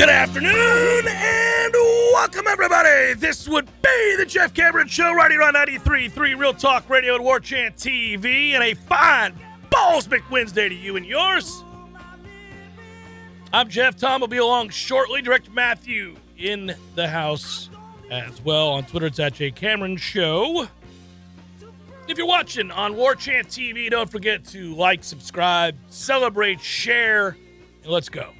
Good afternoon and welcome, everybody. This would be the Jeff Cameron Show right here on 93.3 Real Talk Radio and War Chant TV, and a fine Ballsmick Wednesday to you and yours. I'm Jeff. Tom will be along shortly. Director Matthew in the house as well. On Twitter, it's at J Cameron Show. If you're watching on War Chant TV, don't forget to like, subscribe, celebrate, share, and let's go.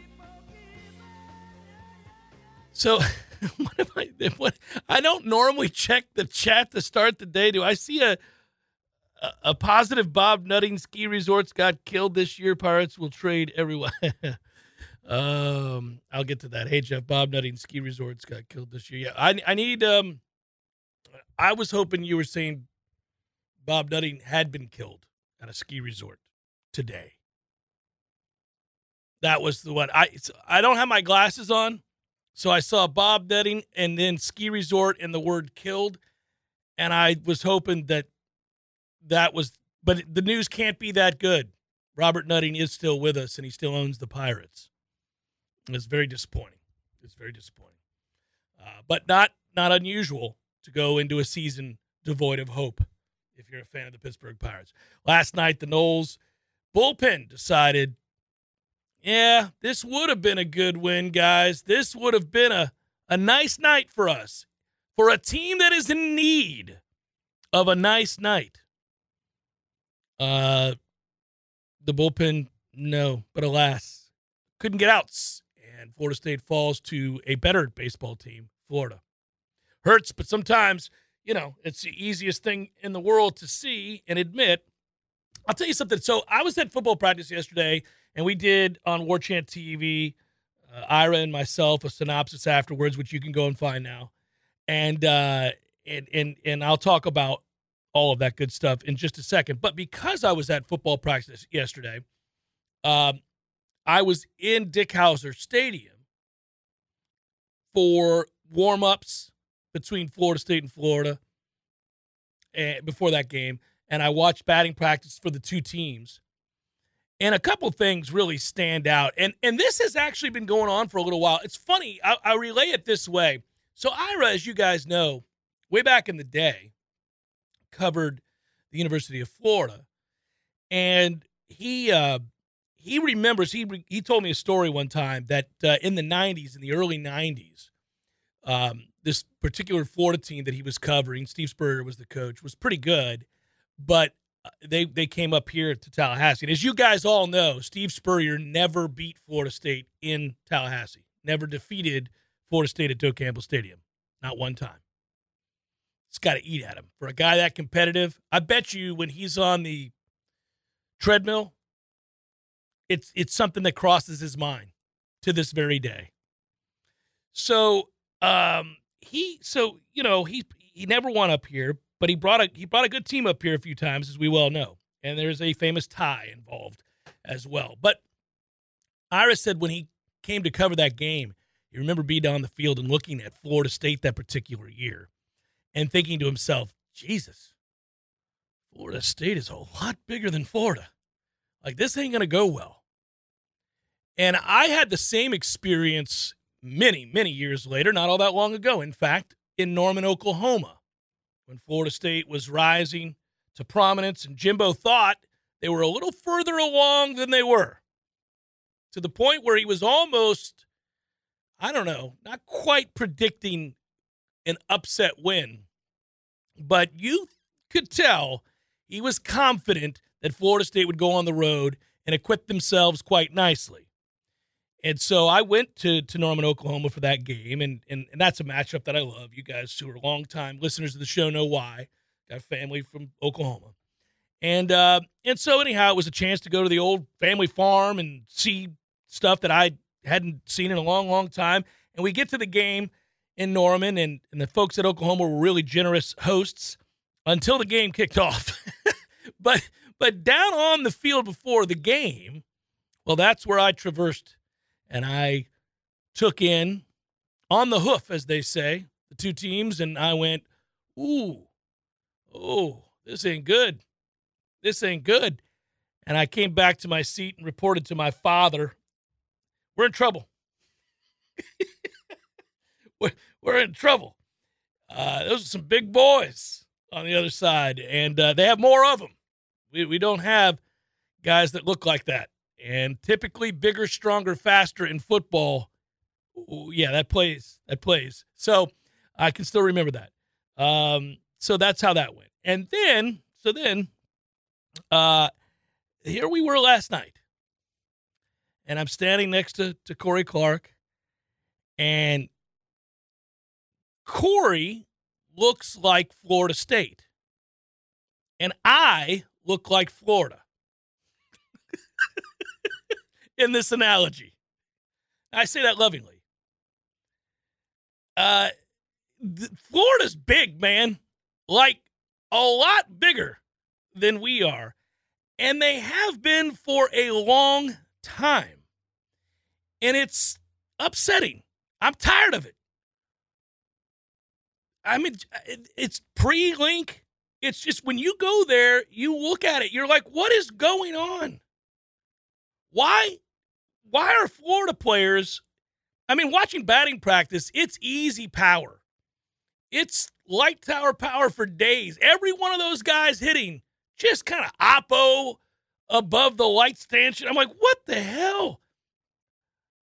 So, what am I? What I don't normally check the chat to start the day. Do I see a a, a positive Bob Nutting ski resorts got killed this year? Pirates will trade everyone. um, I'll get to that. Hey Jeff, Bob Nutting ski resorts got killed this year. Yeah, I I need um. I was hoping you were saying Bob Nutting had been killed at a ski resort today. That was the one. I I don't have my glasses on. So I saw Bob Nutting and then ski resort and the word killed. And I was hoping that that was, but the news can't be that good. Robert Nutting is still with us and he still owns the Pirates. It's very disappointing. It's very disappointing. Uh, but not not unusual to go into a season devoid of hope if you're a fan of the Pittsburgh Pirates. Last night, the Noles bullpen decided yeah, this would have been a good win, guys. This would have been a, a nice night for us, for a team that is in need of a nice night. Uh, the bullpen, no, but alas, couldn't get outs, and Florida State falls to a better baseball team, Florida. Hurts, but sometimes, you know, it's the easiest thing in the world to see and admit. I'll tell you something. So I was at football practice yesterday and we did on War Chant TV, uh, Ira and myself, a synopsis afterwards, which you can go and find now. And uh, and and and I'll talk about all of that good stuff in just a second. But because I was at football practice yesterday, um, I was in Dick Howser Stadium for warm ups between Florida State and Florida, and eh, before that game, and I watched batting practice for the two teams. And a couple things really stand out. And and this has actually been going on for a little while. It's funny. I, I relay it this way. So Ira, as you guys know, way back in the day, covered the University of Florida, and he uh, he remembers he he told me a story one time that uh, in the '90s, in the early '90s, um, this particular Florida team that he was covering, Steve Spurrier was the coach, was pretty good, but they they came up here to Tallahassee. And as you guys all know, Steve Spurrier never beat Florida State in Tallahassee. Never defeated Florida State at Doak Campbell Stadium. Not one time. It's got to eat at him. For a guy that competitive, I bet you when he's on the treadmill, it's it's something that crosses his mind to this very day. So um he so you know he he never won up here, but he brought a he brought a good team up here a few times, as we well know. And there's a famous tie involved as well. But Iris said when he came to cover that game, he remember being on the field and looking at Florida State that particular year and thinking to himself, Jesus, Florida State is a lot bigger than Florida. Like, this ain't to go well. And I had the same experience many, many years later, not all that long ago, in fact, in Norman, Oklahoma when Florida State was rising to prominence, and Jimbo thought they were a little further along than they were to the point where he was almost, I don't know, not quite predicting an upset win. But you could tell he was confident that Florida State would go on the road and acquit themselves quite nicely. And so I went to, to Norman, Oklahoma for that game, and, and, and that's a matchup that I love. You guys who are longtime listeners of the show know why. Got family from Oklahoma. And uh, and so anyhow, it was a chance to go to the old family farm and see stuff that I hadn't seen in a long, long time. And we get to the game in Norman, and, and the folks at Oklahoma were really generous hosts until the game kicked off. but but down on the field before the game, well, that's where I traversed and I took in on the hoof, as they say, the two teams, and I went, ooh, oh, this ain't good this ain't good. And I came back to my seat and reported to my father, we're in trouble. we're, in trouble. Uh, those are some big boys on the other side, and uh, they have more of them. We, we don't have guys that look like that. And typically, bigger, stronger, faster in football. Yeah, that plays. That plays. So I can still remember that. Um, so that's how that went. And then, so then uh, here we were last night, and I'm standing next to, to Corey Clark, and Corey looks like Florida State, and I look like Florida in this analogy. I say that lovingly. Uh, Florida's big, man. Like a lot bigger than we are. And they have been for a long time. And it's upsetting. I'm tired of it. I mean, it's pre link. It's just when you go there, you look at it, you're like, what is going on? Why? Why are Florida players? I mean, watching batting practice, it's easy power. It's light tower power for days. Every one of those guys hitting just kind of oppo above the light stanchion. I'm like, what the hell?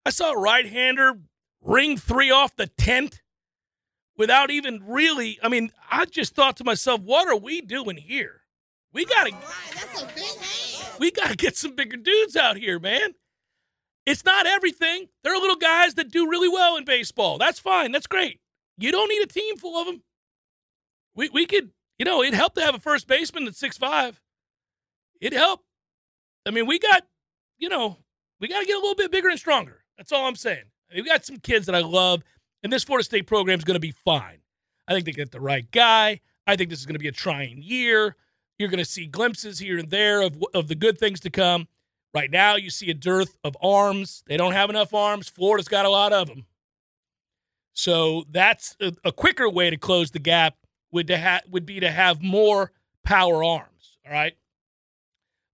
I saw a right hander ring three off the tent without even really. I mean, I just thought to myself, what are we doing here? We gotta, we gotta get some bigger dudes out here, man. It's not everything. There are little guys that do really well in baseball. That's fine. That's great. You don't need a team full of them. We we could you know, it helped to have a first baseman that's six five. It helped. I mean, we got, you know, we got to get a little bit bigger and stronger. That's all I'm saying. I mean, we got some kids that I love, and this Florida State program is going to be fine. I think they get the right guy. I think this is going to be a trying year. You're going to see glimpses here and there of, of the good things to come. Right now, you see a dearth of arms. They don't have enough arms. Florida's got a lot of them. So that's a, a quicker way to close the gap would to ha- would be to have more power arms. All right,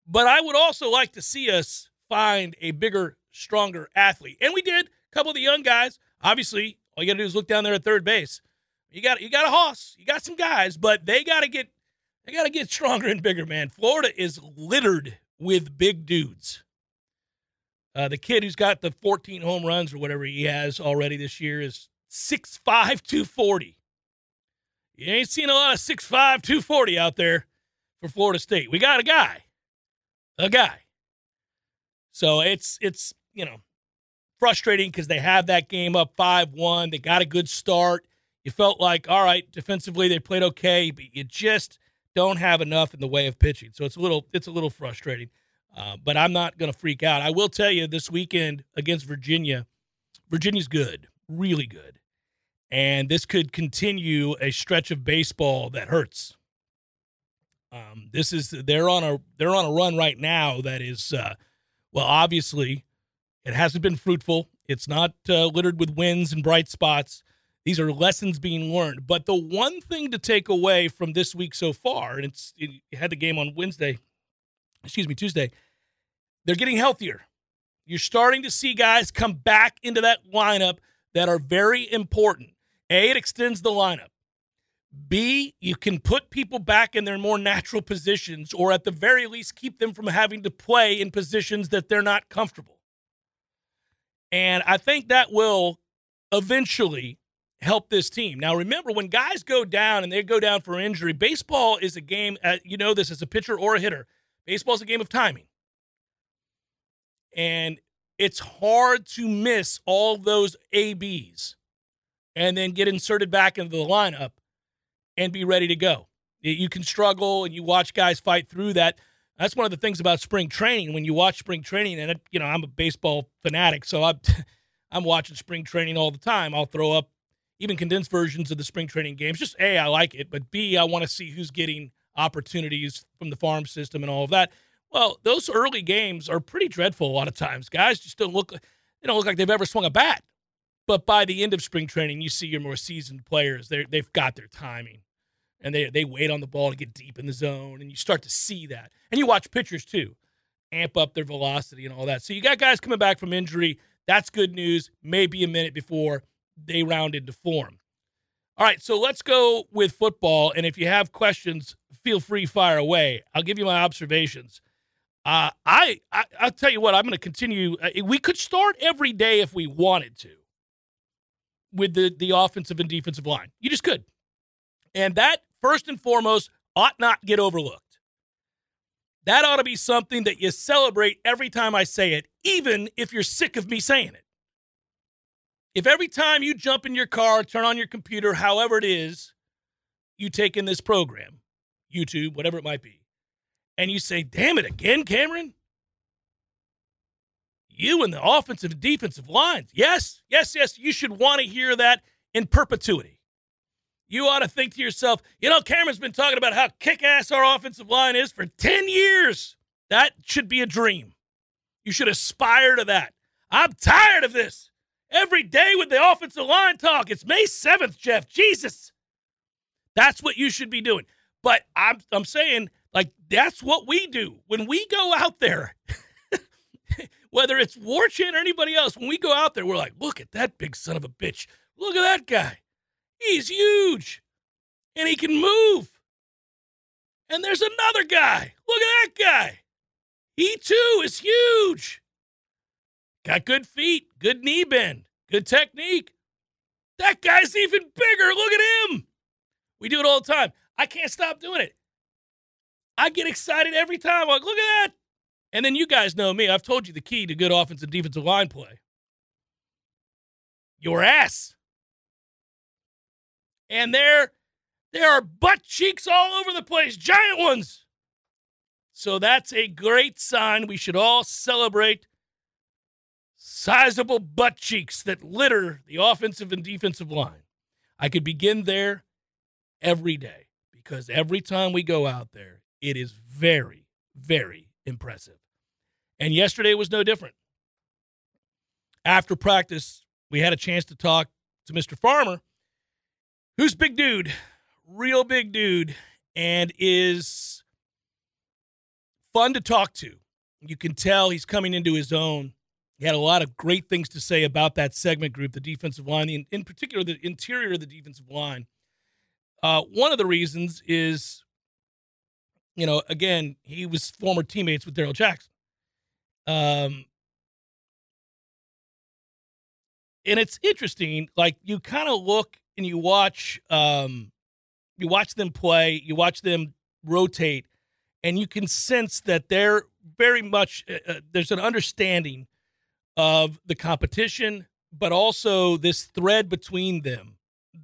but I would also like to see us find a bigger, stronger athlete, and we did. A couple of the young guys. Obviously, all you got to do is look down there at third base. You got you got a hoss. You got some guys, but they got to get they got to get stronger and bigger. Man, Florida is littered with big dudes. Uh, the kid who's got the 14 home runs or whatever he has already this year is 6'5", 240. You ain't seen a lot of 6'5, 240 out there for Florida State. We got a guy. A guy. So it's it's, you know, frustrating because they have that game up 5-1. They got a good start. You felt like, all right, defensively they played okay, but you just don't have enough in the way of pitching. So it's a little it's a little frustrating. Uh, but I'm not going to freak out. I will tell you this weekend against Virginia, Virginia's good, really good and this could continue a stretch of baseball that hurts. Um, this is they're on a they're on a run right now that is uh, well obviously it hasn't been fruitful. It's not uh, littered with wins and bright spots. These are lessons being learned. But the one thing to take away from this week so far, and it's it had the game on Wednesday, excuse me Tuesday, they're getting healthier. You're starting to see guys come back into that lineup that are very important. A, it extends the lineup. B, you can put people back in their more natural positions, or at the very least, keep them from having to play in positions that they're not comfortable. And I think that will eventually help this team. Now, remember, when guys go down and they go down for injury, baseball is a game, uh, you know this as a pitcher or a hitter. Baseball is a game of timing. And it's hard to miss all those ABs and then get inserted back into the lineup and be ready to go. You can struggle and you watch guys fight through that. That's one of the things about spring training. When you watch spring training, and it, you know I'm a baseball fanatic, so I'm I'm watching spring training all the time. I'll throw up even condensed versions of the spring training games. Just a, I like it, but b, I want to see who's getting opportunities from the farm system and all of that. Well, those early games are pretty dreadful a lot of times. Guys just don't look they don't look like they've ever swung a bat. But by the end of spring training, you see your more seasoned players. They they've got their timing and they they wait on the ball to get deep in the zone, and you start to see that. And you watch pitchers too, amp up their velocity and all that. So you got guys coming back from injury. That's good news. Maybe a minute before they round into form. All right, so let's go with football. And if you have questions, feel free fire away. I'll give you my observations. Uh, I, I I'll tell you what. I'm going to continue. Uh, we could start every day if we wanted to with the the offensive and defensive line. You just could, and that first and foremost, ought not get overlooked. That ought to be something that you celebrate every time I say it, even if you're sick of me saying it. If every time you jump in your car, turn on your computer, however it is, you take in this program, YouTube, whatever it might be, and you say, damn it again, Cameron? You and the offensive and defensive lines. Yes, yes, yes, you should want to hear that in perpetuity you ought to think to yourself, you know, Cameron's been talking about how kick ass our offensive line is for 10 years. That should be a dream. You should aspire to that. I'm tired of this. Every day with the offensive line talk. It's May 7th, Jeff. Jesus. That's what you should be doing. But I'm I'm saying like that's what we do. When we go out there, whether it's War Chant or anybody else, when we go out there, we're like, look at that big son of a bitch. Look at that guy. He's huge and he can move. And there's another guy. Look at that guy. He too is huge. Got good feet, good knee bend, good technique. That guy's even bigger. Look at him. We do it all the time. I can't stop doing it. I get excited every time. I'm like, look at that. And then you guys know me. I've told you the key to good offensive defensive line play. Your ass and there there are butt cheeks all over the place, giant ones. So that's a great sign. We should all celebrate sizable butt cheeks that litter the offensive and defensive line. I could begin there every day because every time we go out there, it is very, very impressive. And yesterday was no different. After practice, we had a chance to talk to Mr. Farmer who's big dude, real big dude, and is fun to talk to. You can tell he's coming into his own. He had a lot of great things to say about that segment group, the defensive line, in, in particular, the interior of the defensive line. Uh, one of the reasons is, you know, again, he was former teammates with Darrell Jackson. Um, and it's interesting, like, you kind of look and you watch um, you watch them play, you watch them rotate, and you can sense that they're very much uh, uh, there's an understanding of the competition, but also this thread between them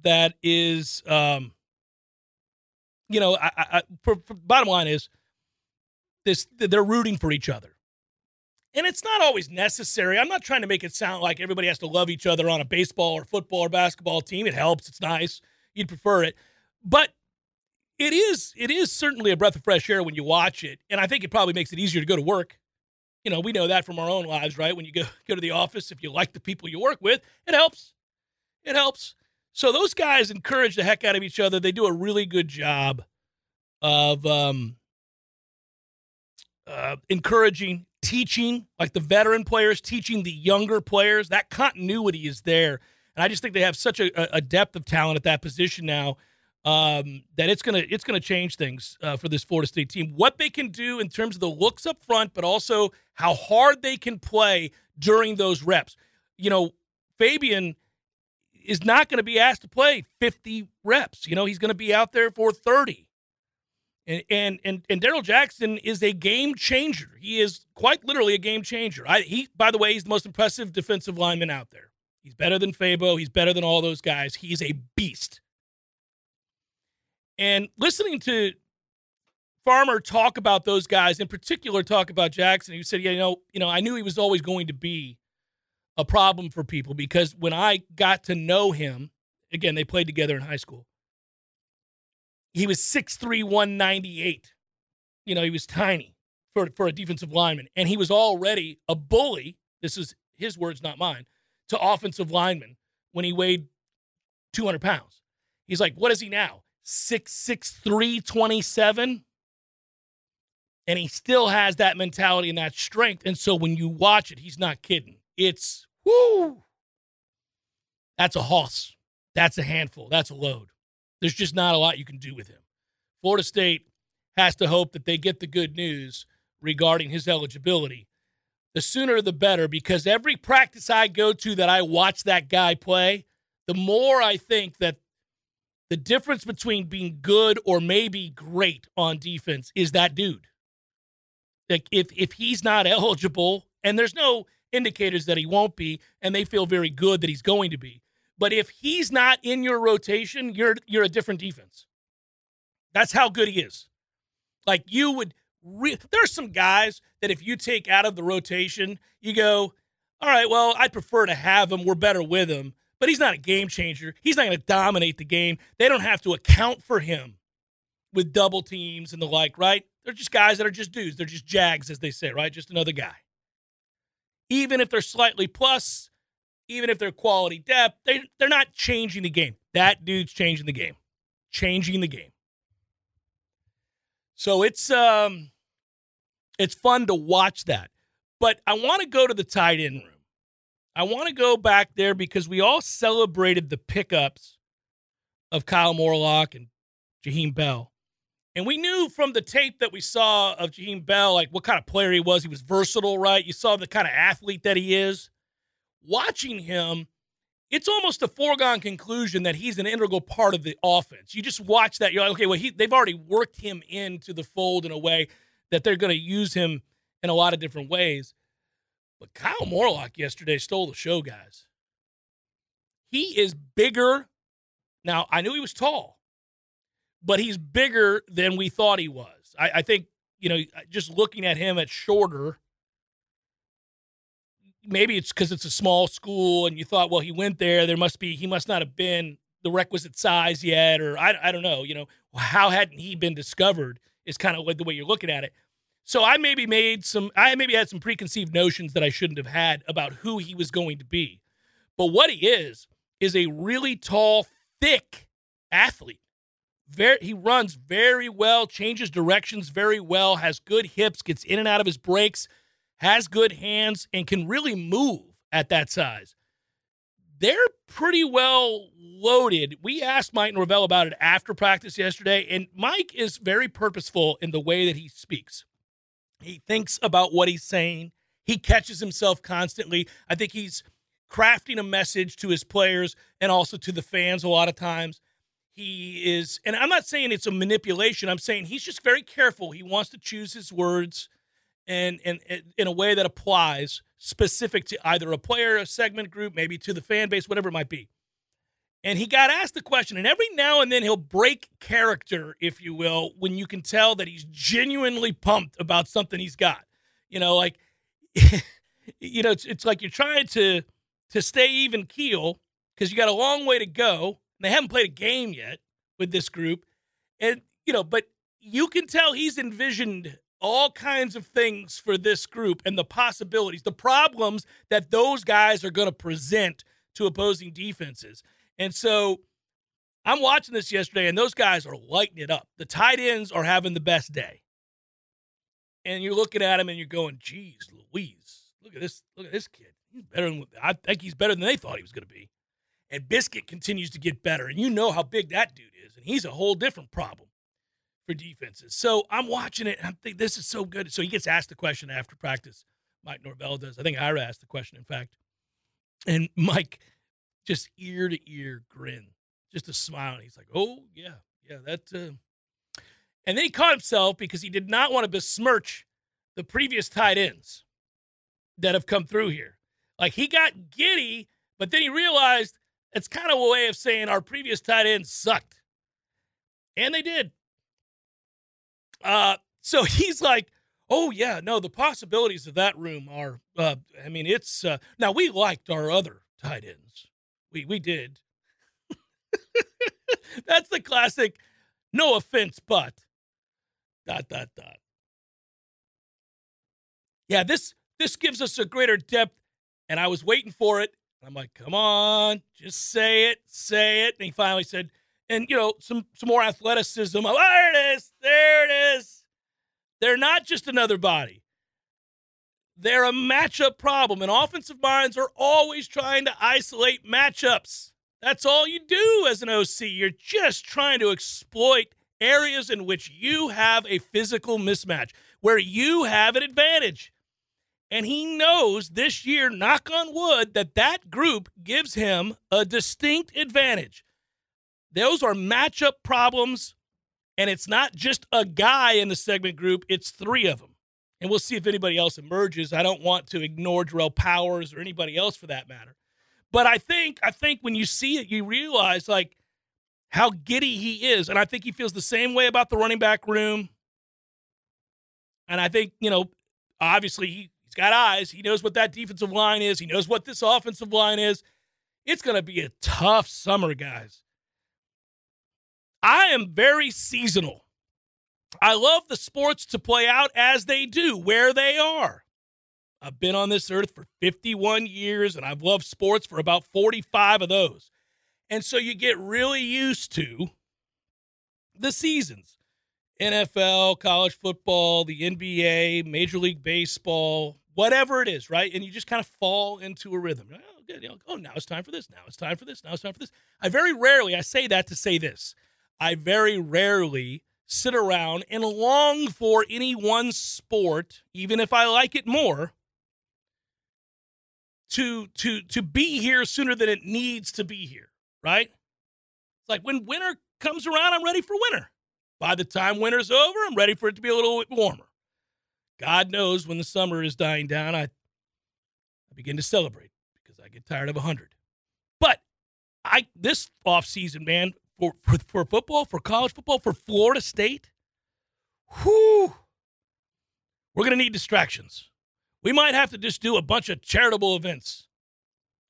that is, um, you know, I, I, for, for bottom line is this: they're rooting for each other. And it's not always necessary. I'm not trying to make it sound like everybody has to love each other on a baseball or football or basketball team. It helps. It's nice. You'd prefer it. But it is it is certainly a breath of fresh air when you watch it. And I think it probably makes it easier to go to work. You know, we know that from our own lives, right? When you go go to the office, if you like the people you work with, it helps. It helps. So those guys encourage the heck out of each other. They do a really good job of um, uh, encouraging teaching, like the veteran players teaching the younger players. That continuity is there. And I just think they have such a, a depth of talent at that position now um, that it's gonna it's gonna change things uh, for this Florida State team. What they can do in terms of the looks up front, but also how hard they can play during those reps. You know, Fabien is not going to be asked to play 50 reps. You know, he's going to be out there for 30. And and and, and Darrell Jackson is a game changer. He is quite literally a game changer. I, he, by the way, he's the most impressive defensive lineman out there. He's better than Fabo. He's better than all those guys. He's a beast. And listening to Farmer talk about those guys, in particular, talk about Jackson, he said, "Yeah, you know, you know, I knew he was always going to be a problem for people because when I got to know him, again, they played together in high school. He was 6'3, 198. You know, he was tiny for, for a defensive lineman. And he was already a bully. This is his words, not mine, to offensive linemen when he weighed 200 pounds. He's like, what is he now? 6'6, 27? And he still has that mentality and that strength. And so when you watch it, he's not kidding. It's whoo. That's a hoss. That's a handful. That's a load. There's just not a lot you can do with him. Florida State has to hope that they get the good news regarding his eligibility. The sooner the better, because every practice I go to that I watch that guy play, the more I think that the difference between being good or maybe great on defense is that dude. Like if if he's not eligible, and there's no indicators that he won't be, and they feel very good that he's going to be. But if he's not in your rotation, you're you're a different defense. That's how good he is. Like you would re- there's some guys that if you take out of the rotation, you go, all right, well, I'd prefer to have him. We're better with him but he's not a game changer. He's not going to dominate the game. They don't have to account for him with double teams and the like, right? They're just guys that are just dudes. They're just jags, as they say, right? Just another guy. Even if they're slightly plus, even if they're quality depth, they, they're not changing the game. That dude's changing the game, changing the game. So it's um, it's fun to watch that. But I want to go to the tight end room I want to go back there because we all celebrated the pickups of Kyle Morlock and Jaheim Bell. And we knew from the tape that we saw of Jaheim Bell, like what kind of player he was. He was versatile, right? You saw the kind of athlete that he is. Watching him, it's almost a foregone conclusion that he's an integral part of the offense. You just watch that, you're like, okay, well, he, they've already worked him into the fold in a way that they're going to use him in a lot of different ways. But Kyle Morlock yesterday stole the show, guys. He is bigger. Now, I knew he was tall, but he's bigger than we thought he was. I, I think, you know, just looking at him at Shorter, maybe it's because it's a small school and you thought, well, he went there. There must be, he must not have been the requisite size yet, or I, I don't know. You know, how hadn't he been discovered is kind of like the way you're looking at it. So I maybe made some, I maybe had some preconceived notions that I shouldn't have had about who he was going to be. But what he is, is a really tall, thick athlete. Very, he runs very well, changes directions very well, has good hips, gets in and out of his breaks, has good hands, and can really move at that size. They're pretty well loaded. We asked Mike Norvell about it after practice yesterday, and Mike is very purposeful in the way that he speaks. He thinks about what he's saying. He catches himself constantly. I think he's crafting a message to his players and also to the fans a lot of times. He is, and I'm not saying it's a manipulation. I'm saying he's just very careful. He wants to choose his words and, and, and in a way that applies specific to either a player, a segment group, maybe to the fan base, whatever it might be. And he got asked the question, and every now and then he'll break character, if you will, when you can tell that he's genuinely pumped about something he's got. You know, like, you know, it's, it's like you're trying to to stay even keel because you got a long way to go. They haven't played a game yet with this group, and you know, but you can tell he's envisioned all kinds of things for this group and the possibilities, the problems that those guys are going to present to opposing defenses. And so I'm watching this yesterday, and those guys are lighting it up. The tight ends are having the best day. And you're looking at him and you're going, geez, Louise, look at this, look at this kid. He's better than I think he's better than they thought he was going to be. And Biscuit continues to get better. And you know how big that dude is. And he's a whole different problem for defenses. So I'm watching it and I'm thinking, this is so good. So he gets asked the question after practice. Mike Norvell does. I think Ira asked the question, in fact. And Mike just ear to ear grin, just a smile. And he's like, oh, yeah, yeah, that. Uh... And then he caught himself because he did not want to besmirch the previous tight ends that have come through here. Like he got giddy, but then he realized it's kind of a way of saying our previous tight ends sucked. And they did. Uh, so he's like, oh, yeah, no, the possibilities of that room are, uh, I mean, it's, uh, now we liked our other tight ends. We, we did. That's the classic, no offense, but dot, dot, dot. Yeah, this this gives us a greater depth, and I was waiting for it. I'm like, come on, just say it, say it. And he finally said, and you know, some some more athleticism. Oh, there it is, there it is. They're not just another body. They're a matchup problem, and offensive minds are always trying to isolate matchups. That's all you do as an OC. You're just trying to exploit areas in which you have a physical mismatch, where you have an advantage. And he knows this year, knock on wood, that that group gives him a distinct advantage. Those are matchup problems, and it's not just a guy in the segment group, it's three of them. And we'll see if anybody else emerges. I don't want to ignore Jarrell Powers or anybody else for that matter. But I think I think when you see it, you realize like how giddy he is. And I think he feels the same way about the running back room. And I think, you know, obviously he, he's got eyes. He knows what that defensive line is. He knows what this offensive line is. It's going to be a tough summer, guys. I am very seasonal. I love the sports to play out as they do, where they are. I've been on this earth for 51 years and I've loved sports for about 45 of those. And so you get really used to the seasons NFL, college football, the NBA, Major League Baseball, whatever it is, right? And you just kind of fall into a rhythm. Oh, good. Oh, now it's time for this. Now it's time for this. Now it's time for this. I very rarely, I say that to say this. I very rarely sit around and long for any one sport, even if I like it more, to to to be here sooner than it needs to be here, right? It's like when winter comes around, I'm ready for winter. By the time winter's over, I'm ready for it to be a little bit warmer. God knows when the summer is dying down, I, I begin to celebrate because I get tired of 100. But I this off season, man, for, for, for football, for college football, for Florida State, whew, we're going to need distractions. We might have to just do a bunch of charitable events.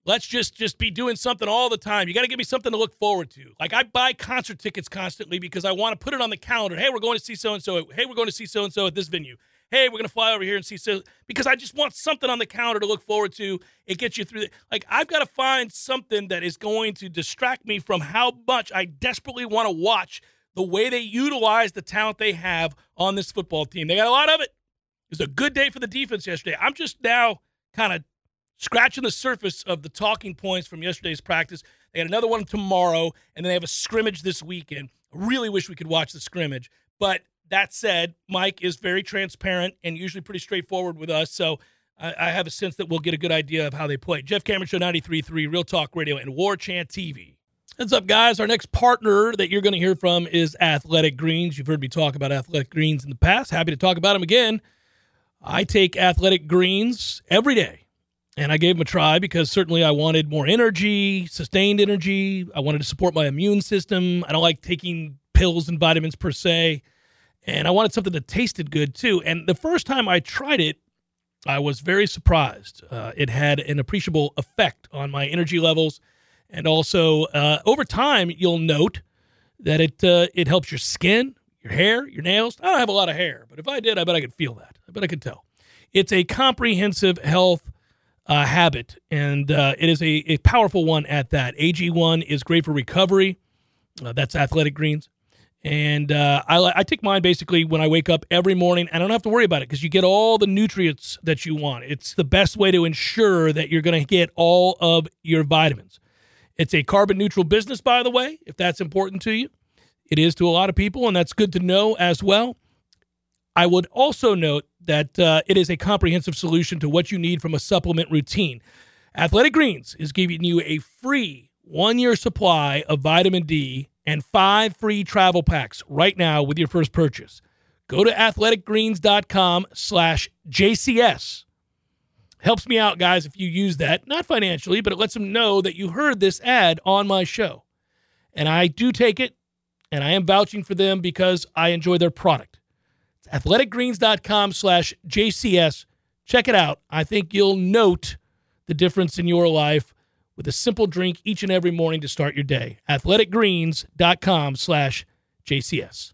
Let's just just be doing something all the time. You got to give me something to look forward to. Like I buy concert tickets constantly because I want to put it on the calendar. Hey, we're going to see so and so. Hey, we're going to see so and so at this venue hey, we're to fly over here and see so because I just want something on the counter to look forward to. It gets you through the, like I've got to find something that is going to distract me from how much I desperately want to watch the way they utilize the talent they have on this football team. They got a lot of it. It was a good day for the defense yesterday. I'm just now kind of scratching the surface of the talking points from yesterday's practice. They got another one tomorrow, and then they have a scrimmage this weekend. I really wish we could watch the scrimmage, but that said, Mike is very transparent and usually pretty straightforward with us. So I, I have a sense that we'll get a good idea of how they play. Jeff Cameron Show 93.3, Real Talk Radio, and War Chant TV. What's up, guys? Our next partner that you're going to hear from is Athletic Greens. You've heard me talk about Athletic Greens in the past. Happy to talk about them again. I take Athletic Greens every day, and I gave them a try because certainly I wanted more energy, sustained energy. I wanted to support my immune system. I don't like taking pills and vitamins per se and I wanted something that tasted good too. And the first time I tried it, I was very surprised. Uh, it had an appreciable effect on my energy levels, and also uh, over time, you'll note that it uh, it helps your skin, your hair, your nails. I don't have a lot of hair, but if I did, I bet I could feel that. I bet I could tell. It's a comprehensive health uh, habit, and uh, it is a, a powerful one at that. AG1 is great for recovery. Uh, that's athletic greens. And uh, I, I take mine basically when I wake up every morning. I don't have to worry about it because you get all the nutrients that you want. It's the best way to ensure that you're going to get all of your vitamins. It's a carbon neutral business, by the way, if that's important to you. It is to a lot of people, and that's good to know as well. I would also note that uh, it is a comprehensive solution to what you need from a supplement routine. Athletic Greens is giving you a free one year supply of vitamin D and five free travel packs right now with your first purchase. Go to athleticgreens.com slash JCS. Helps me out, guys, if you use that. Not financially, but it lets them know that you heard this ad on my show. And I do take it, and I am vouching for them because I enjoy their product. It's athleticgreens.com slash JCS. Check it out. I think you'll note the difference in your life with a simple drink each and every morning to start your day. athleticgreens.com slash JCS.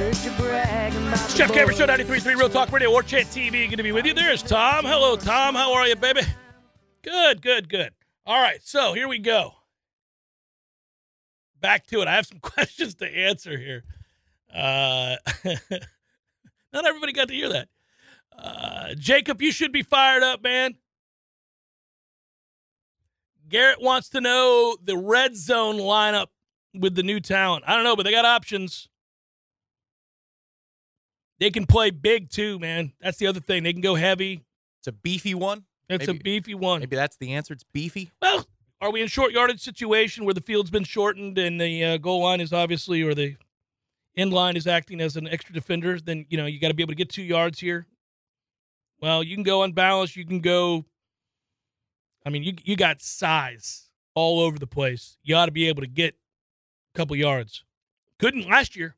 It's Jeff Cameron Show 93.3 Real Talk Radio War Chant TV. Good to be with you. There's Tom. Hello, Tom. How are you, baby? Good, good, good. All right, so here we go. Back to it. I have some questions to answer here. Uh, not everybody got to hear that. Uh, Jacob, you should be fired up, man. Garrett wants to know the red zone lineup with the new talent. I don't know, but they got options. They can play big too, man. That's the other thing. They can go heavy. It's a beefy one. It's Maybe- a beefy one. Maybe that's the answer. It's beefy. Well, are we in short yardage situation where the field's been shortened and the uh, goal line is obviously or the end line is acting as an extra defender? Then you know you got to be able to get two yards here. Well, you can go unbalanced. You can go. I mean, you you got size all over the place. You ought to be able to get a couple yards. Couldn't last year.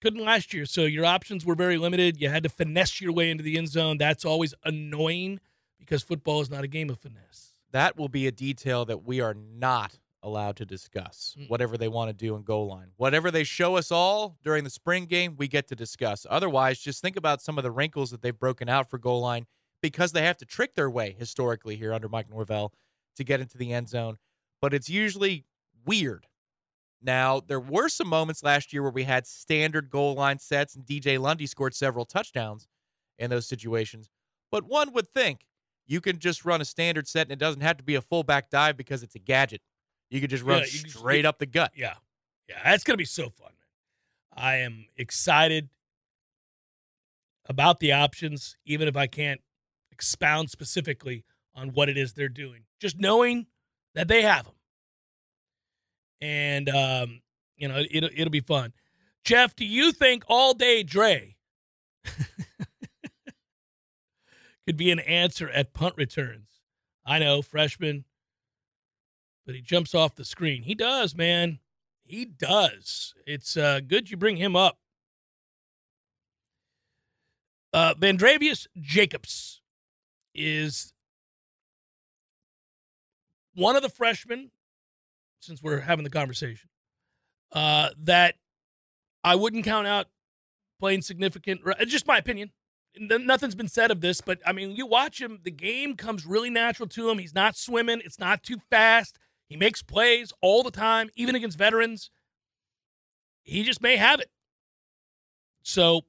Couldn't last year. So your options were very limited. You had to finesse your way into the end zone. That's always annoying because football is not a game of finesse. That will be a detail that we are not allowed to discuss. Mm. Whatever they want to do in goal line. Whatever they show us all during the spring game, we get to discuss. Otherwise, just think about some of the wrinkles that they've broken out for goal line because they have to trick their way historically here under Mike Norvell to get into the end zone. But it's usually weird. Now, there were some moments last year where we had standard goal line sets, and DJ Lundy scored several touchdowns in those situations. But one would think you can just run a standard set and it doesn't have to be a fullback dive because it's a gadget. You could just run Yeah, can just- straight up the gut. Yeah. Yeah. That's going to be so fun, man. I am excited about the options, even if I can't expound specifically on what it is they're doing. Just knowing that they have them. And, um, you know, it'll, it'll be fun. Jeff, do you think all day Dre could be an answer at punt returns? I know, freshman, but he jumps off the screen. He does, man. He does. It's uh, good you bring him up. Uh, Vandrevius Jacobs is one of the freshmen, since we're having the conversation, uh, that I wouldn't count out playing significant. Just my opinion. Nothing's been said of this, but I mean, you watch him, the game comes really natural to him. He's not swimming, it's not too fast. He makes plays all the time, even against veterans. He just may have it. So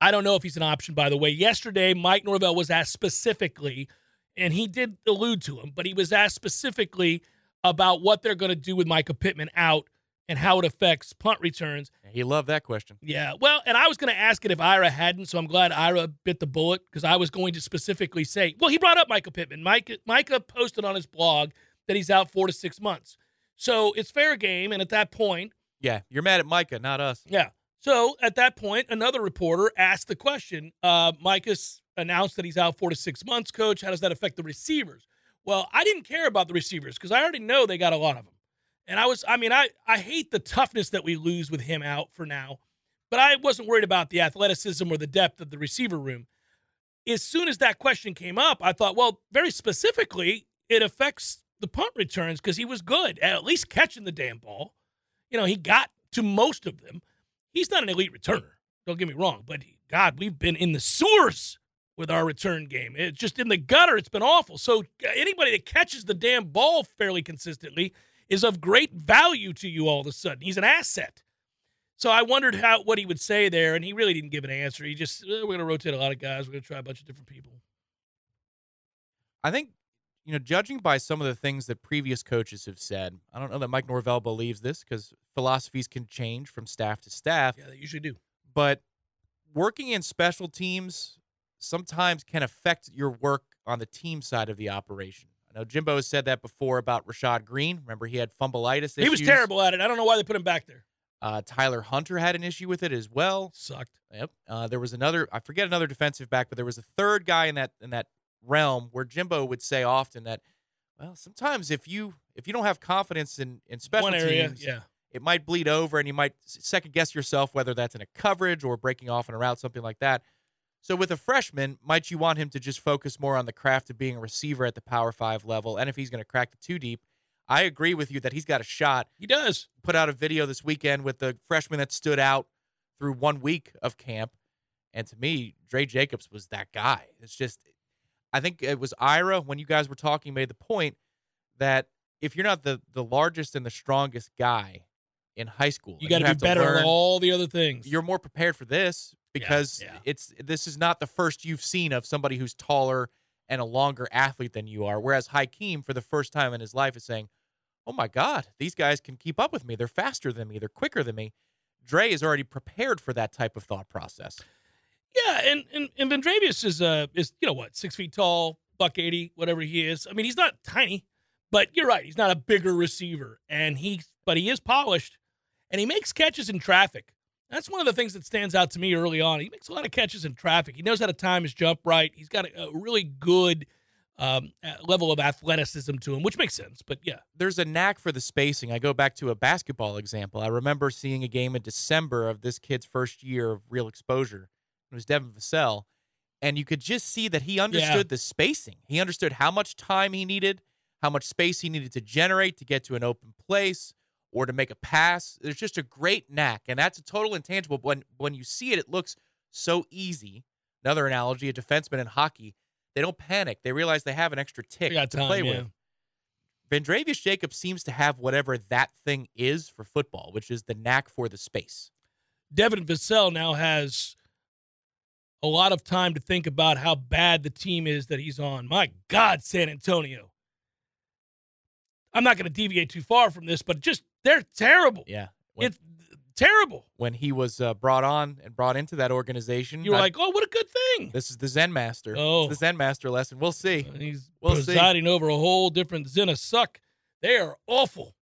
I don't know if he's an option, by the way. Yesterday, Mike Norvell was asked specifically, and he did allude to him, but he was asked specifically about what they're going to do with Mycah Pittman out and how it affects punt returns. He loved that question. Yeah. Well, and I was going to ask it if Ira hadn't, so I'm glad Ira bit the bullet because I was going to specifically say, well, he brought up Mycah Pittman. Mycah, Mycah posted on his blog that he's out four to six months. So it's fair game. And at that point, Yeah, you're mad at Mycah, not us. yeah. So at that point, another reporter asked the question uh, Mycah's announced that he's out four to six months, coach. How does that affect the receivers? Well, I didn't care about the receivers because I already know they got a lot of them. And I was, I mean, I, I hate the toughness that we lose with him out for now, but I wasn't worried about the athleticism or the depth of the receiver room. As soon as that question came up, I thought, well, very specifically, it affects the punt returns because he was good at at least catching the damn ball. You know, he got to most of them. He's not an elite returner. Don't get me wrong, but God, we've been in the sewers with our return game. It's just in the gutter. It's been awful. So anybody that catches the damn ball fairly consistently is of great value to you all of a sudden. He's an asset. So I wondered how what he would say there, and he really didn't give an answer. He just "Eh, we're going to rotate a lot of guys. We're going to try a bunch of different people. I think, you know, judging by some of the things that previous coaches have said, I don't know that Mike Norvell believes this because philosophies can change from staff to staff. Yeah, they usually do. But working in special teams sometimes can affect your work on the team side of the operation. I know Jimbo has said that before about Rashad Greene. Remember, he had fumbleitis issues. He was terrible at it. I don't know why they put him back there. Uh, Tyler Hunter had an issue with it as well. Sucked. Yep. Uh, there was another. I forget another defensive back, but there was a third guy in that in that realm where Jimbo would say often that, well, sometimes if you if you don't have confidence in in special One area, teams, yeah. it might bleed over, and you might second guess yourself whether that's in a coverage or breaking off in a route, something like that. So with a freshman, might you want him to just focus more on the craft of being a receiver at the Power Five level, and if he's going to crack the two deep, I agree with you that he's got a shot He does. put out a video this weekend with the freshman that stood out through one week of camp. And to me, Dre Jacobs was that guy. It's just, I think it was Ira when you guys were talking made the point that if you're not the the largest and the strongest guy in high school, You got to be better learn- at all the other things. You're more prepared for this because yeah. it's this is not the first you've seen of somebody who's taller and a longer athlete than you are. Whereas Hykeem, for the first time in his life, is saying, "Oh my God, these guys can keep up with me. They're faster than me. They're quicker than me." Dre is already prepared for that type of thought process. Yeah, and and, and Vandrevius is uh is you know what six feet tall, buck eighty, whatever he is. I mean, he's not tiny, but you're right. He's not a bigger receiver, and he but he is polished, and he makes catches in traffic. That's one of the things that stands out to me early on. He makes a lot of catches in traffic. He knows how to time his jump right. He's got a, a really good um, level of athleticism to him, which makes sense. But yeah, there's a knack for the spacing. I go back to a basketball example. I remember seeing a game in December of this kid's first year of real exposure. It was Devin Vassell. And you could just see that he understood the spacing. He understood how much time he needed, how much space he needed to generate to get to an open place or to make a pass. There's just a great knack. And that's a total intangible. But when when you see it, it looks so easy. Another analogy, a defenseman in hockey, they don't panic. They realize they have an extra tick to time. play yeah. with. Vandrevius Jacobs seems to have whatever that thing is for football, which is the knack for the space. Devin Vassell now has a lot of time to think about how bad the team is that he's on. My God, San Antonio. I'm not going to deviate too far from this, but just they're terrible. Yeah. When, It's terrible. when he was uh, brought on and brought into that organization, You were I- like, oh, what a good thing. this is the Zen Master. Oh. It's the Zen Master lesson. We'll see. He's We'll see. presiding over a whole different Zena suck. They are awful.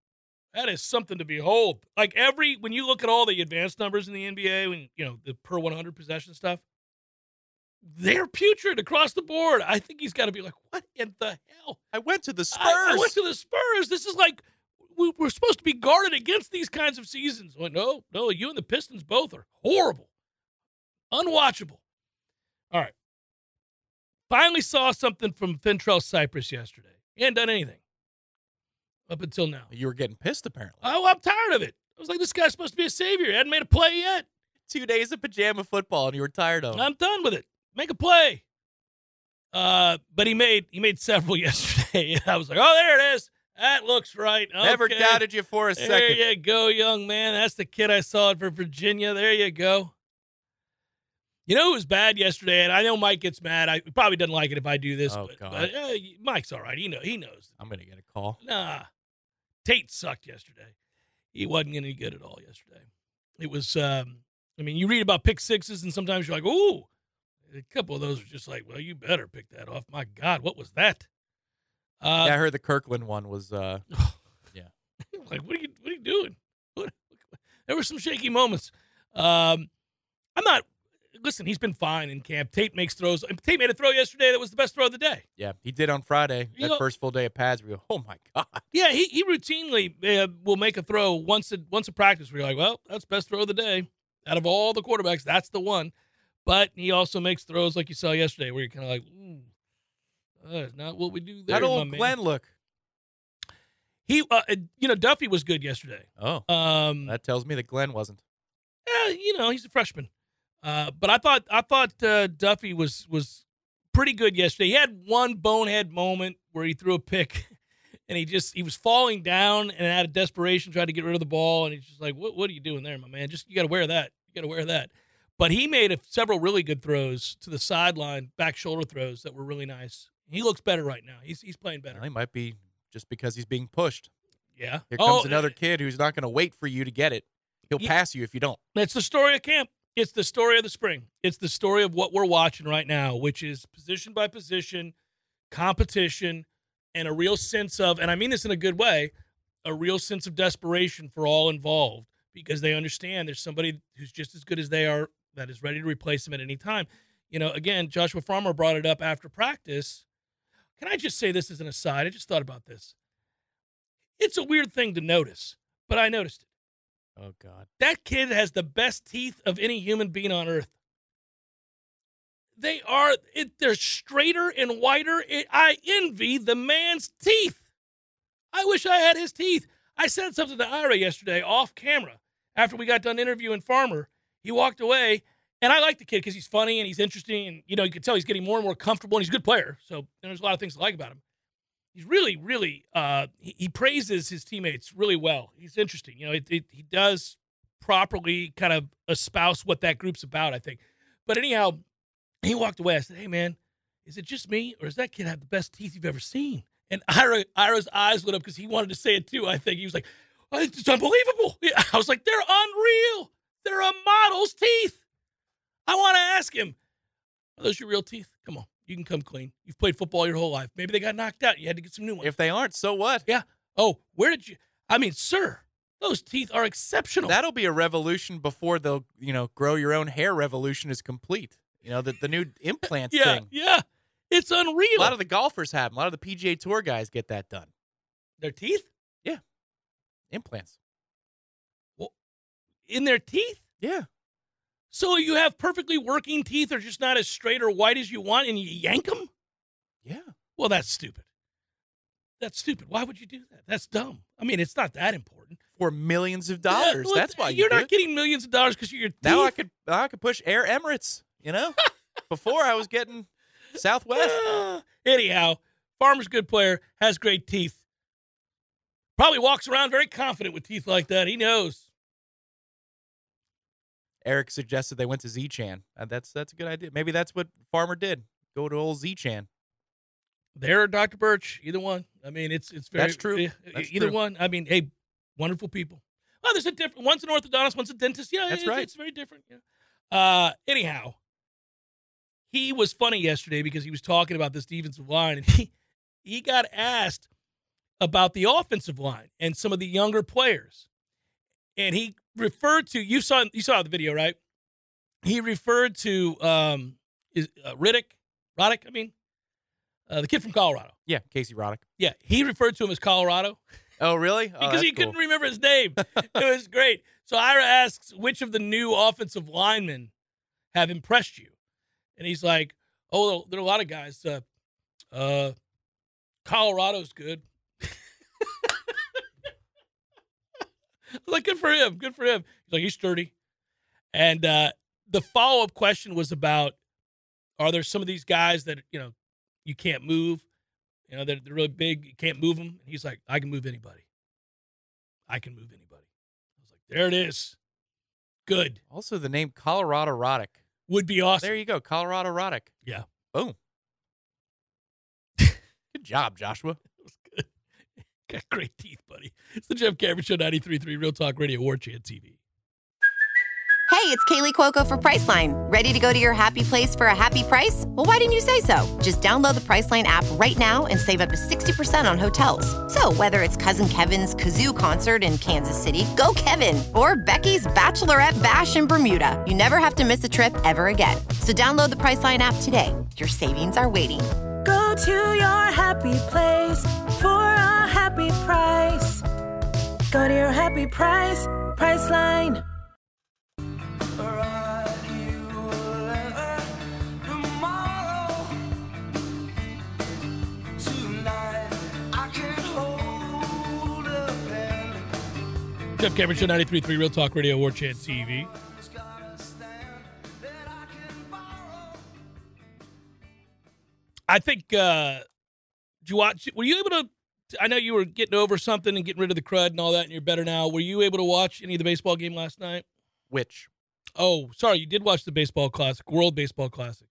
That is something to behold. Like every when you look at all the advanced numbers in the NBA, when you know the per 100 possession stuff, they're putrid across the board. I think he's got to be like, what in the hell? I went to the Spurs. I, I went to the Spurs. This is like we, we're supposed to be guarded against these kinds of seasons. Well, no, no, you and the Pistons both are horrible, unwatchable. All right. Finally saw something from Fentrell Cypress yesterday. He hadn't done anything up until now. you were getting pissed, apparently. Oh, I'm tired of it. I was like, this guy's supposed to be a savior. He hadn't made a play yet. Two days of pajama football, and you were tired of it. I'm done with it. Make a play. Uh, but he made he made several yesterday. I was like, oh, there it is. That looks right. Never doubted you for a There second. you go, young man. That's the kid I saw for Virginia. There you go. You know who was bad yesterday, and I know Mike gets mad. I probably doesn't like it if I do this, Oh, but, God. but, uh, Mike's all right. He know he knows. I'm going to get a call. Nah, Tate sucked yesterday. he wasn't any good at all yesterday. It was, um, I mean, you read about pick sixes, and sometimes you're like, ooh, a couple of those are just like, well, you better pick that off. My God, what was that? Uh, yeah, I heard the Kirkland one was. uh Yeah. like, what are you, what are you doing? What, there were some shaky moments. Um, I'm not. Listen, he's been fine in camp. Tate makes throws. Tate made a throw yesterday that was the best throw of the day. Yeah, he did on Friday. You That know- first full day of pads. We go, oh my god. Yeah, he, he routinely uh, will make a throw once a, once a practice where you're like, well, that's best throw of the day. Out of all the quarterbacks, that's the one. But he also makes throws like you saw yesterday where you're kind of like, ooh, that's not what we do there, How old man. Glenn look? He, uh, uh, you know, Duffy was good yesterday. Oh, Um, that tells me that Glenn wasn't. eh, you know, he's a freshman. Uh, but I thought I thought uh, Duffy was was pretty good yesterday. He had one bonehead moment where he threw a pick, and he just he was falling down and out of desperation tried to get rid of the ball, and he's just like, "What what are you doing there, my man? Just you got to wear that. You got to wear that." But he made a, several really good throws to the sideline, back shoulder throws that were really nice. He looks better right now. He's he's playing better. Well, he might be just because he's being pushed. Yeah. Here comes Oh, another eh, eh. kid who's not going to wait for you to get it. He'll Yeah. pass you if you don't. It's the story of camp. It's the story of the spring. It's the story of what we're watching right now, which is position by position, competition, and a real sense of, and I mean this in a good way, a real sense of desperation for all involved because they understand there's somebody who's just as good as they are that is ready to replace them at any time. You know, again, Joshua Farmer brought it up after practice. Can I just say this as an aside? I just thought about this. It's a weird thing to notice, but I noticed it. Oh God. That kid has the best teeth of any human being on earth. They are it, they're straighter and whiter. It, I envy the man's teeth. I wish I had his teeth. I said something to Ira yesterday off camera after we got done interviewing Farmer. He walked away, and I like the kid because he's funny and he's interesting, and you know you can tell he's getting more and more comfortable, and he's a good player. So there's a lot of things to like about him. He's really, really uh, he, he praises his teammates really well. He's interesting. You know, it, it, he does properly kind of espouse what that group's about. I think. But anyhow, he walked away. I said, "Hey, man, is it just me, or does that kid have the best teeth you've ever seen?" And Ira, Ira's eyes lit up because he wanted to say it too. I think he was like, "It's unbelievable." I was like, "They're unreal. They're a model's teeth." I want to ask him, "Are those your real teeth? Come on, you can come clean. You've played football your whole life. Maybe they got knocked out. You had to get some new ones." If they aren't, so what? yeah. Oh, where did you? I mean, sir, those teeth are exceptional. That'll be a revolution before the you know grow your own hair revolution is complete. You know the the new implants yeah, thing. yeah. It's unreal. A lot of the golfers have 'em. A lot of the PGA Tour guys get that done. their teeth Yeah, Implants. Well, in their teeth. Yeah. So you have perfectly working teeth, they're just not as straight or white as you want, and you yank them. Yeah. Well, that's stupid. That's stupid. Why would you do that? That's dumb. I mean, it's not that important. For millions of dollars. Yeah, well, That's why you you're do not it. getting millions of dollars because you're your. Now I could I could push Air Emirates. You know. Before I was getting Southwest. Anyhow, Farmer's good player, has great teeth. Probably walks around very confident with teeth like that. He knows. Eric suggested they went to Z-Chan. Uh, that's that's a good idea. Maybe that's what Farmer did. Go to old Z-Chan. There or Dr. Birch, either one. I mean, it's it's very That's true. yeah, That's either true. one. I mean, hey, wonderful people. Well, there's a different. One's an orthodontist, one's a dentist. Yeah, That's it's, right. It's very different. Yeah. Uh, anyhow, he was funny yesterday because he was talking about this defensive line, and he he got asked about the offensive line and some of the younger players, and he referred to you saw you saw the video right. He referred to um is uh, Riddick, Roddick. I mean, uh, the kid from Colorado. Yeah, Casey Roddick. Yeah, he referred to him as Colorado Oh, really? Oh, because he cool. couldn't remember his name. it was great. So Ira asks, which of the new offensive linemen have impressed you? And he's like, oh, there are a lot of guys. Uh, uh, Colorado's good. I was like, good for him. Good for him. He's like, he's sturdy. And uh, the follow up question was about are there some of these guys that, you know, you can't move? You know, they're, they're really big. You can't move them. And he's like, I can move anybody. I can move anybody. I was like, there it is. Good. Also, the name Colorado Roddick. Would be awesome. There you go, Colorado Roddick. Yeah. Boom. Good job, Joshua. It was good. Got great teeth, buddy. It's the Jeff Cameron Show, 93.3 Real Talk Radio, War Chant TV. Hey, it's Kaley Cuoco for Priceline. Ready to go to your happy place for a happy price? Well, why didn't you say so? Just download the Priceline app right now and save up to 60% on hotels. So, whether it's Cousin Kevin's Kazoo concert in Kansas City, go Kevin, or Becky's Bachelorette Bash in Bermuda, you never have to miss a trip ever again. So, download the Priceline app today. Your savings are waiting. Go to your happy place for a happy price. Go to your happy price, Priceline. Jeff Cameron Show, 93.3 Real Talk Radio, War Chant TV. I think, uh, you watch, were you able to, I know you were getting over something and getting rid of the crud and all that, and you're better now. Were you able to watch any of the baseball game last night? Which? Oh, sorry, you did watch the baseball classic, World Baseball Classic.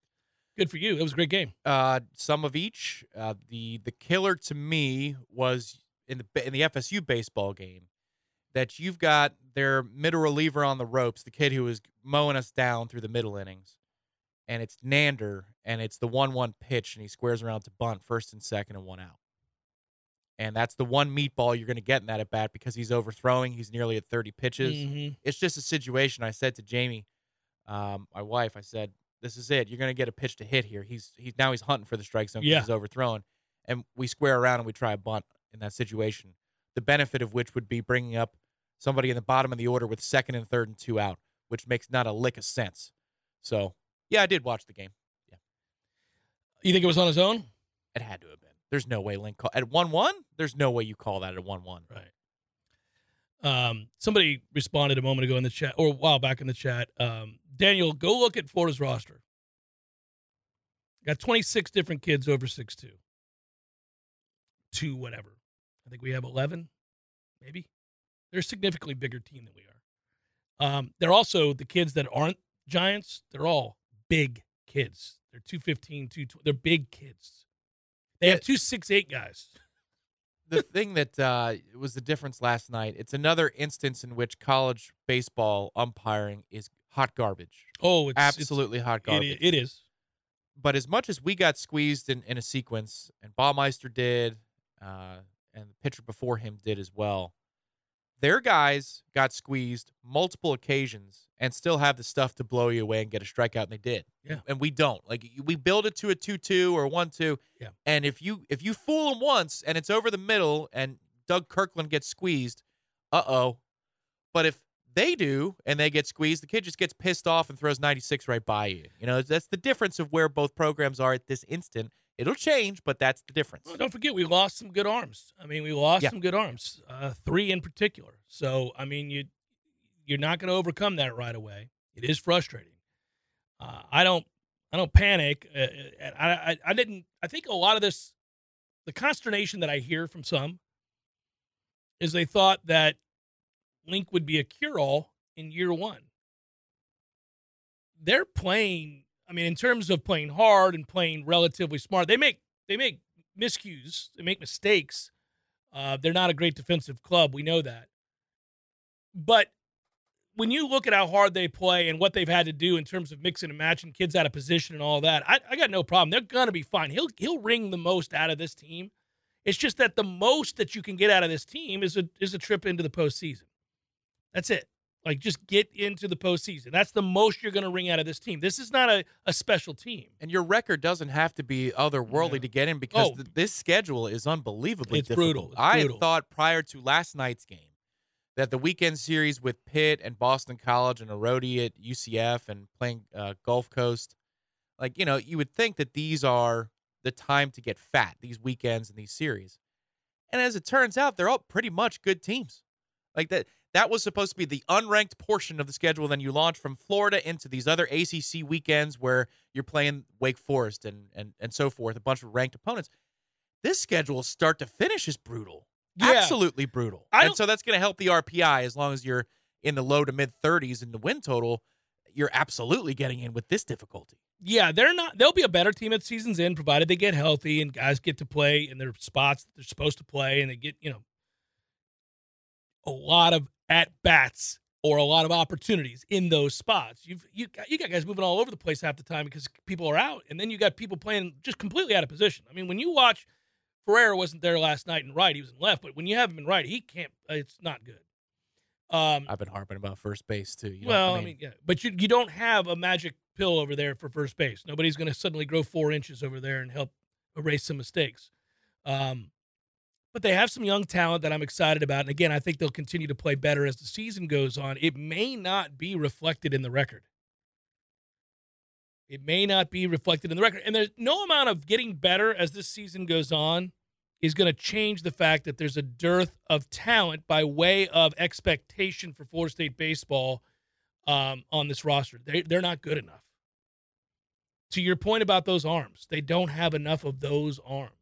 Good for you. It was a great game. Uh, some of each. Uh, the the killer to me was in the in the FSU baseball game that you've got their middle reliever on the ropes, the kid who was mowing us down through the middle innings, and it's Nander, and it's the one-one pitch, and he squares around to bunt first and second and one out. And that's the one meatball you're going to get in that at bat because he's overthrowing. He's nearly at 30 pitches. Mhm. It's just a situation. I said to Jamie, um, my wife, I said, "This is it. You're going to get a pitch to hit here. He's he's now he's hunting for the strike zone. Yeah. he's overthrown, and we square around and we try a bunt in that situation. The benefit of which would be bringing up somebody in the bottom of the order with second and third and two out, which makes not a lick of sense. So yeah, I did watch the game. Yeah, you think it was on his own? It had to have been. There's no way Link call at one one. There's no way you call that at one one. Right. Um, somebody responded a moment ago in the chat, or a while back in the chat. Um, Daniel, go look at Florida's roster. Got 26 different kids over 6'2. Two, whatever. I think we have 11, maybe. They're a significantly bigger team than we are. Um, they're also the kids that aren't giants, they're all big kids. They're 215, 220. They're big kids. They have two six eight guys. the thing that uh, was the difference last night, it's another instance in which college baseball umpiring is hot garbage. Oh, it's it's- Absolutely hot garbage. i- it is. But as much as we got squeezed in, in a sequence, and Baumeister did, uh, and the pitcher before him did as well, their guys got squeezed multiple occasions and still have the stuff to blow you away and get a strikeout, and they did. Yeah. And we don't. Like we build it to a two-two or one-two. Yeah. And if you if you fool them once and it's over the middle and Doug Kirkland gets squeezed, uh oh. But if they do and they get squeezed, the kid just gets pissed off and throws 96 right by you. You know, that's the difference of where both programs are at this instant. It'll change, but that's the difference. Well, don't forget, we lost some good arms. I mean, we lost Yeah. some good arms, uh, three in particular. So, I mean, you you're not going to overcome that right away. It is frustrating. Uh, I don't I don't panic. Uh, I, I I didn't. I think a lot of this, the consternation that I hear from some, is they thought that Link would be a cure all in year one. They're playing. I mean, in terms of playing hard and playing relatively smart, they make they make miscues, they make mistakes. Uh, they're not a great defensive club. We know that. But when you look at how hard they play and what they've had to do in terms of mixing and matching kids out of position and all that, I, I got no problem. They're gonna be fine. He'll he'll wring the most out of this team. It's just that the most that you can get out of this team is a is a trip into the postseason. That's it. Like just get into the postseason. That's the most you're gonna wring out of this team. This is not a, a special team. And your record doesn't have to be otherworldly Yeah. to get in because Oh. th- this schedule is unbelievably It's difficult. brutal. It's I brutal. thought prior to last night's game that the weekend series with Pitt and Boston College and a roadie at UCF and playing uh, Gulf Coast, like you know, you would think that these are the time to get fat. These weekends and these series, and as it turns out, they're all pretty much good teams. Like that. That was supposed to be the unranked portion of the schedule. Then you launch from Florida into these other ACC weekends where you're playing Wake Forest and and and so forth, a bunch of ranked opponents. This schedule, start to finish, is brutal. Yeah. Absolutely brutal. And so that's going to help the RPI as long as you're in the low to mid 30s in the win total. You're absolutely getting in with this difficulty. Yeah, they're not. They'll be a better team at season's end, provided they get healthy and guys get to play in their spots that they're supposed to play, and they get you know a lot of at bats or a lot of opportunities in those spots. You've you got, you got guys moving all over the place half the time because people are out, and then you got people playing just completely out of position. I mean, when you watch Ferreira wasn't there last night in right, he was in left, but when you have him in right, he can't. It's not good. Um, I've been harping about first base too. You know, well, I mean, yeah, but you you don't have a magic pill over there for first base. Nobody's going to suddenly grow four inches over there and help erase some mistakes. Um, but they have some young talent that I'm excited about. And again, I think they'll continue to play better as the season goes on. It may not be reflected in the record. It may not be reflected in the record. And there's no amount of getting better as this season goes on is going to change the fact that there's a dearth of talent by way of expectation for Florida State baseball um, on this roster. They, they're not good enough. To your point about those arms, they don't have enough of those arms.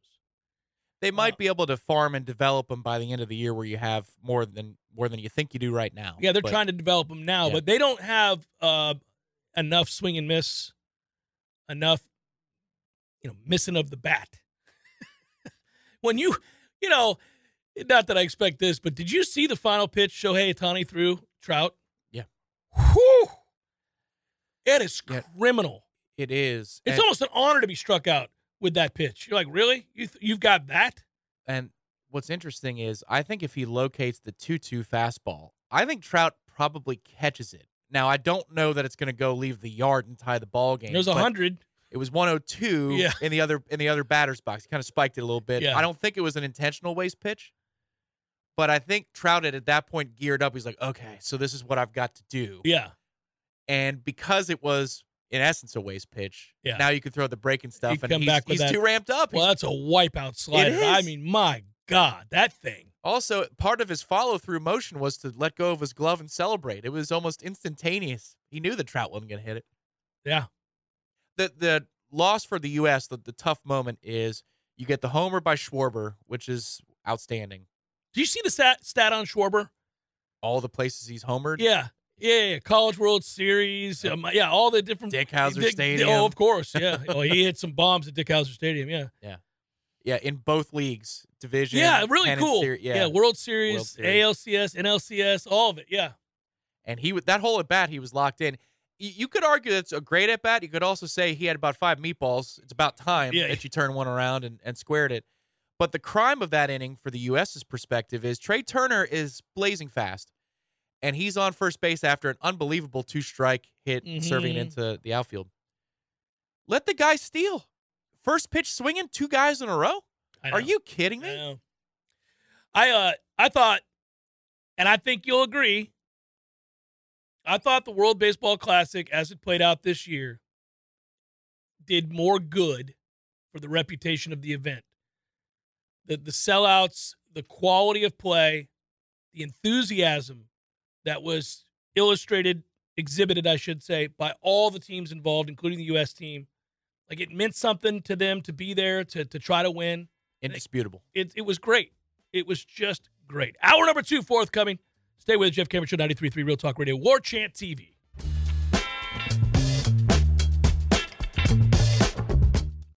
They might be able to farm and develop them by the end of the year, where you have more than more than you think you do right now. Yeah, they're But trying to develop them now, Yeah. but they don't have uh, enough swing and miss, enough, you know, missing of the bat. when you, you know, not that I expect this, but did you see the final pitch Shohei Ohtani threw Trout? Yeah. Whew. It is criminal. It is. It's and, almost an honor to be struck out with that pitch. You're like, really? You th- you've got that? and what's interesting is I think if he locates the two-two fastball, I think Trout probably catches it. Now I don't know that it's going to go leave the yard and tie the ball game. There's a hundred. It was 102 Yeah. in the other in the other batter's box. He kind of spiked it a little bit. Yeah. I don't think it was an intentional waste pitch, but I think Trout had at that point geared up. He's like, okay, so this is what I've got to do. Yeah. And because it was in essence a waste pitch, Yeah. now you can throw the break and stuff, and he's, back with he's that. too ramped up. Well, He's- that's a wipeout slider. I mean, my God, that thing. also, part of his follow through motion was to let go of his glove and celebrate. It was almost instantaneous. He knew the Trout wasn't going to hit it. Yeah. the the loss for the U.S. The, the tough moment is you get the homer by Schwarber, which is outstanding. Do you see the stat, stat on Schwarber? All the places he's homered. Yeah. Yeah, yeah. College World Series. Um, yeah, all the different. Dick Howser Dick- Stadium. Oh, of course. Yeah. oh, he hit some bombs at Dick Howser Stadium. Yeah. yeah, Yeah, in both leagues, division. Yeah, really cool. Yeah. yeah. World Series, World Series. ALCS, NLCS, all of it. Yeah. and he would that whole at bat he was locked in. You could argue that's a great at bat. You could also say he had about five meatballs. It's about time Yeah. that you turn one around and, and squared it. But the crime of that inning, for the U.S.'s perspective, is Trea Turner is blazing fast, and he's on first base after an unbelievable two strike hit, serving it Mhm. into the outfield. Let the guy steal. First pitch swinging, two guys in a row. Are you kidding me? know. I uh I thought, and I think you'll agree. I thought the World Baseball Classic, as it played out this year, did more good for the reputation of the event. The the sellouts, the quality of play, the enthusiasm that was illustrated, exhibited, I should say, by all the teams involved, including the U.S. team. Like it meant something to them to be there to to try to win Indisputable. it, it was great. It was just great. Hour number two forthcoming. Stay with Jeff Cameron Show 93.3 Real Talk Radio, War Chant TV.